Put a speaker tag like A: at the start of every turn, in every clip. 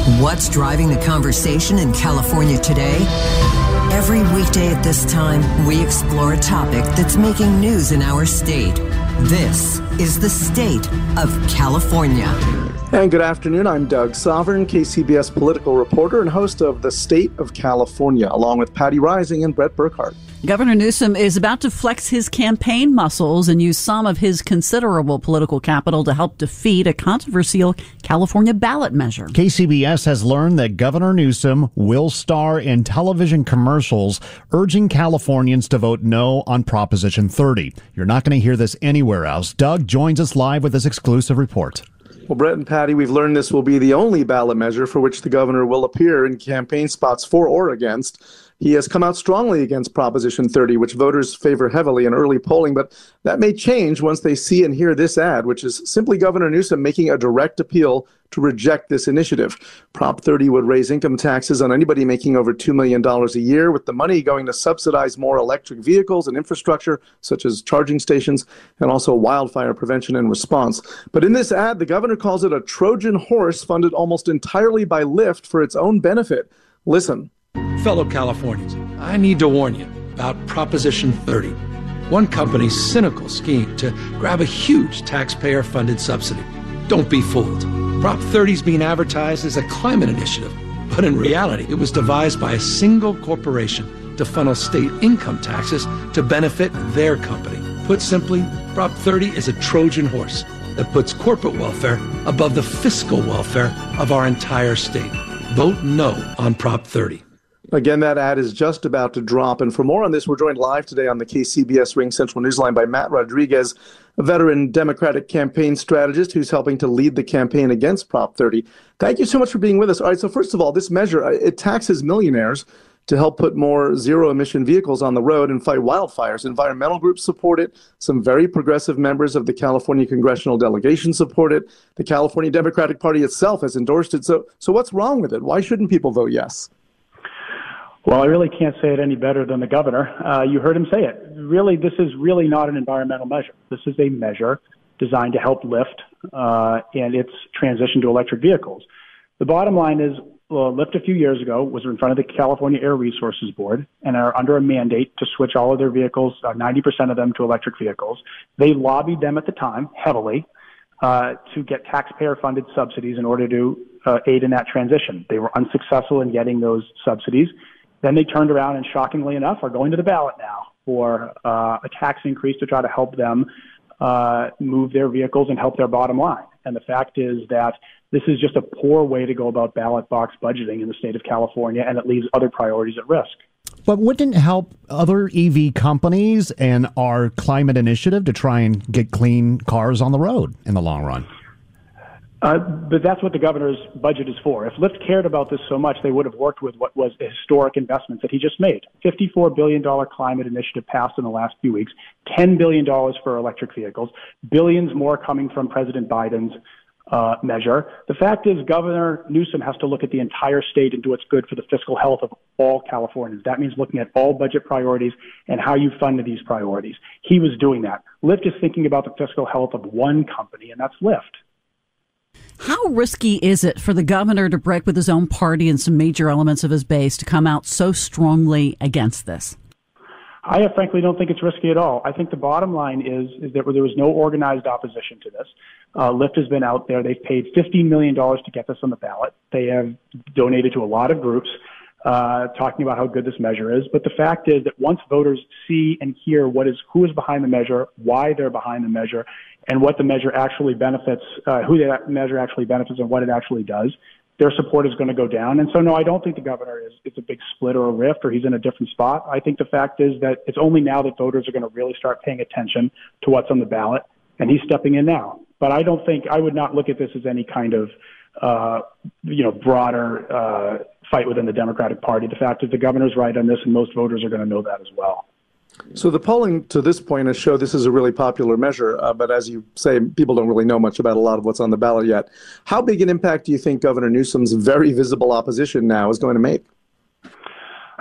A: What's driving the conversation in California today? Every weekday at this time, we explore a topic that's making news in our state. This is the state of California.
B: And good afternoon. I'm Doug Sovern, KCBS political reporter and host of The State of California, along with Patti Reising and Bret Burkhart.
C: Governor Newsom is about to flex his campaign muscles and use some of his considerable political capital to help defeat a controversial California ballot measure.
D: KCBS has learned that Governor Newsom will star in television commercials urging Californians to vote no on Proposition 30. You're not going to hear this anywhere else. Doug joins us live with this exclusive report.
B: Well, Bret and Patti, we've learned this will be the only ballot measure for which the governor will appear in campaign spots for or against. He has come out strongly against Proposition 30, which voters favor heavily in early polling, but that may change once they see and hear this ad, which is simply Governor Newsom making a direct appeal to reject this initiative. Prop 30 would raise income taxes on anybody making over $2 million a year, with the money going to subsidize more electric vehicles and infrastructure, such as charging stations, and also wildfire prevention and response. But in this ad, the governor calls it a Trojan horse funded almost entirely by Lyft for its own benefit. Listen.
E: Fellow Californians, I need to warn you about Proposition 30, one company's cynical scheme to grab a huge taxpayer funded subsidy. Don't be fooled. Prop 30 is being advertised as a climate initiative, but in reality, it was devised by a single corporation to funnel state income taxes to benefit their company. Put simply, Prop 30 is a Trojan horse that puts corporate welfare above the fiscal welfare of our entire state. Vote no on Prop 30.
B: Again, that ad is just about to drop. And for more on this, we're joined live today on the KCBS RingCentral Newsline by Matt Rodriguez, a veteran Democratic campaign strategist who's helping to lead the campaign against Prop 30. Thank you so much for being with us. All right, so first of all, this measure, uh, it taxes millionaires to help put more zero emission vehicles on the road and fight wildfires. Environmental groups support it. Some very progressive members of the California congressional delegation support it. The California Democratic Party itself has endorsed it. So, so what's wrong with it? Why shouldn't people vote yes?
F: Well, I really can't say it any better than the governor. Uh, you heard him say it. Really, this is really not an environmental measure. This is a measure designed to help Lyft uh, and its transition to electric vehicles. The bottom line is, well, Lyft a few years ago was in front of the California Air Resources Board and are under a mandate to switch all of their vehicles, uh, 90% of them, to electric vehicles. They lobbied them at the time heavily uh, to get taxpayer-funded subsidies in order to uh, aid in that transition. They were unsuccessful in getting those subsidies. Then they turned around and shockingly enough are going to the ballot now for uh, a tax increase to try to help them uh, move their vehicles and help their bottom line. And the fact is that this is just a poor way to go about ballot box budgeting in the state of California, and it leaves other priorities at risk.
D: But wouldn't it help other EV companies and our climate initiative to try and get clean cars on the road in the long run?
F: Uh, but that's what the governor's budget is for. If Lyft cared about this so much, they would have worked with what was a historic investment that he just made. $54 billion climate initiative passed in the last few weeks, $10 billion for electric vehicles, billions more coming from President Biden's uh, measure. The fact is, Governor Newsom has to look at the entire state and do what's good for the fiscal health of all Californians. That means looking at all budget priorities and how you fund these priorities. He was doing that. Lyft is thinking about the fiscal health of one company, and that's Lyft.
C: How risky is it for the governor to break with his own party and some major elements of his base to come out so strongly against this?
F: I frankly don't think it's risky at all. I think the bottom line is, is that there was no organized opposition to this. Uh, Lyft has been out there. They've paid $15 million to get this on the ballot. They have donated to a lot of groups uh, talking about how good this measure is. But the fact is that once voters see and hear what is who is behind the measure, why they're behind the measure, and what the measure actually benefits, uh, who the measure actually benefits, and what it actually does, their support is going to go down. And so, no, I don't think the governor is it's a big split or a rift, or he's in a different spot. I think the fact is that it's only now that voters are going to really start paying attention to what's on the ballot, and he's stepping in now. But I don't think I would not look at this as any kind of uh, you know, broader uh, fight within the Democratic Party. The fact is the governor's right on this, and most voters are going to know that as well.
B: So the polling to this point has shown this is a really popular measure, uh, but as you say, people don't really know much about a lot of what's on the ballot yet. How big an impact do you think Governor Newsom's very visible opposition now is going to make?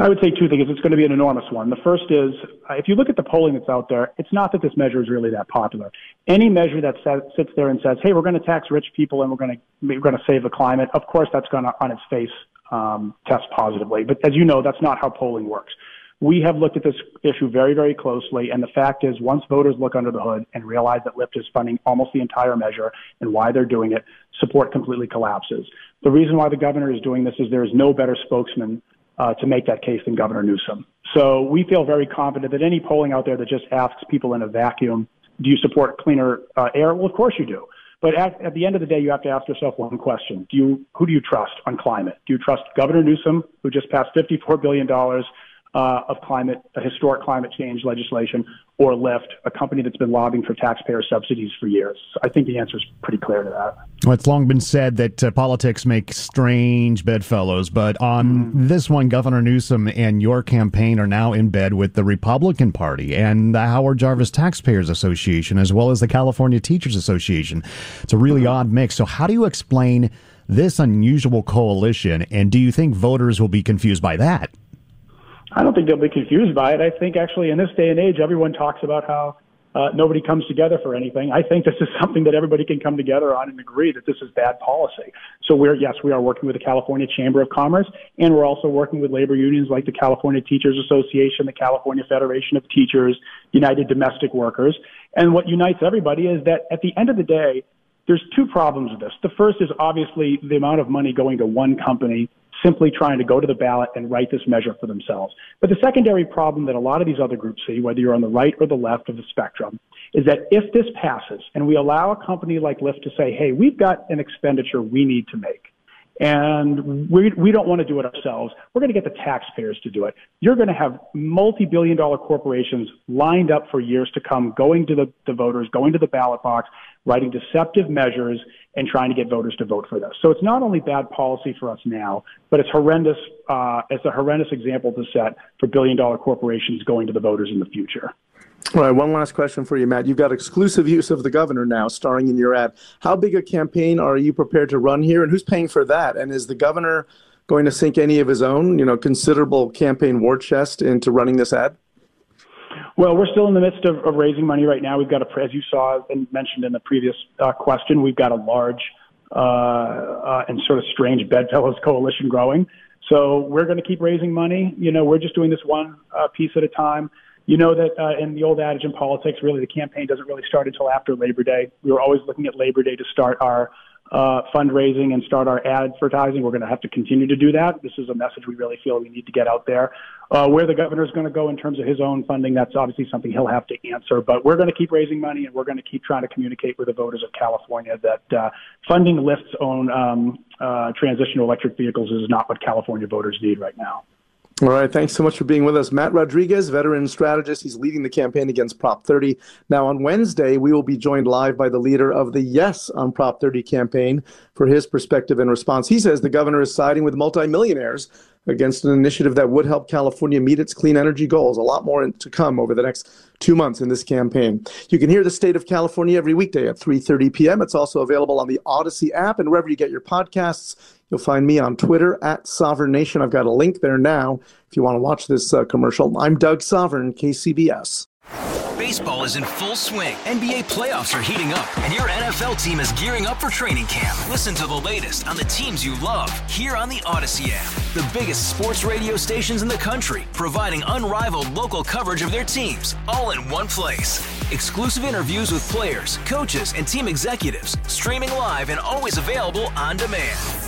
F: I would say two things. It's going to be an enormous one. The first is, if you look at the polling that's out there, it's not that this measure is really that popular. Any measure that sits there and says, "Hey, we're going to tax rich people and we're going to we're going to save the climate," of course, that's going to, on its face, um, test positively. But as you know, that's not how polling works. We have looked at this issue very, very closely, and the fact is, once voters look under the hood and realize that Lyft is funding almost the entire measure and why they're doing it, support completely collapses. The reason why the governor is doing this is there is no better spokesman uh, to make that case than Governor Newsom. So we feel very confident that any polling out there that just asks people in a vacuum, do you support cleaner uh, air? Well, of course you do. But at, at the end of the day, you have to ask yourself one question: Do you who do you trust on climate? Do you trust Governor Newsom, who just passed $54 billion uh, of climate, historic climate change legislation, or Lyft, a company that's been lobbying for taxpayer subsidies for years? I think the answer is pretty clear to that.
D: Well, it's long been said that uh, politics make strange bedfellows, but on mm. this one, Governor Newsom and your campaign are now in bed with the Republican Party and the Howard Jarvis Taxpayers Association, as well as the California Teachers Association. It's a really mm-hmm. odd mix. So, how do you explain this unusual coalition, and do you think voters will be confused by that?
F: I don't think they'll be confused by it. I think actually in this day and age, everyone talks about how uh, nobody comes together for anything. I think this is something that everybody can come together on and agree that this is bad policy. So we're, yes, we are working with the California Chamber of Commerce, and we're also working with labor unions like the California Teachers Association, the California Federation of Teachers, United Domestic Workers. And what unites everybody is that at the end of the day, there's two problems with this. The first is obviously the amount of money going to one company simply trying to go to the ballot and write this measure for themselves. But the secondary problem that a lot of these other groups see, whether you're on the right or the left of the spectrum, is that if this passes and we allow a company like Lyft to say, hey, we've got an expenditure we need to make, and we, we don't want to do it ourselves. We're going to get the taxpayers to do it. You're going to have multi-billion dollar corporations lined up for years to come, going to the, the voters, going to the ballot box, writing deceptive measures and trying to get voters to vote for this. So it's not only bad policy for us now, but it's horrendous. Uh, it's a horrendous example to set for billion dollar corporations going to the voters in the future.
B: All right, one last question for you, Matt. You've got exclusive use of the governor now starring in your ad. How big a campaign are you prepared to run here, and who's paying for that? And is the governor going to sink any of his own, you know, considerable campaign war chest into running this ad?
F: Well, we're still in the midst of, of raising money right now. We've got a, as you saw and mentioned in the previous uh, question, we've got a large uh, uh, and sort of strange bedfellows coalition growing. So we're going to keep raising money. You know, we're just doing this one uh, piece at a time. You know that uh, in the old adage in politics, really the campaign doesn't really start until after Labor Day. We were always looking at Labor Day to start our uh, fundraising and start our advertising. We're going to have to continue to do that. This is a message we really feel we need to get out there. Uh, where the governor is going to go in terms of his own funding, that's obviously something he'll have to answer. But we're going to keep raising money and we're going to keep trying to communicate with the voters of California that uh, funding Lyft's own um, uh, transition to electric vehicles is not what California voters need right now.
B: All right. Thanks so much for being with us. Matt Rodriguez, veteran strategist. He's leading the campaign against Prop 30. Now, on Wednesday, we will be joined live by the leader of the Yes on Prop 30 campaign for his perspective and response. He says the governor is siding with multimillionaires against an initiative that would help California meet its clean energy goals. A lot more to come over the next two months in this campaign. You can hear the state of California every weekday at 3:30 p.m. It's also available on the Audacy app and wherever you get your podcasts. You'll find me on Twitter at Sovern Nation. I've got a link there now if you want to watch this uh, commercial. I'm Doug Sovern, KCBS.
G: Baseball is in full swing. NBA playoffs are heating up, and your NFL team is gearing up for training camp. Listen to the latest on the teams you love here on the Audacy app. The biggest sports radio stations in the country, providing unrivaled local coverage of their teams, all in one place. Exclusive interviews with players, coaches, and team executives, streaming live and always available on demand.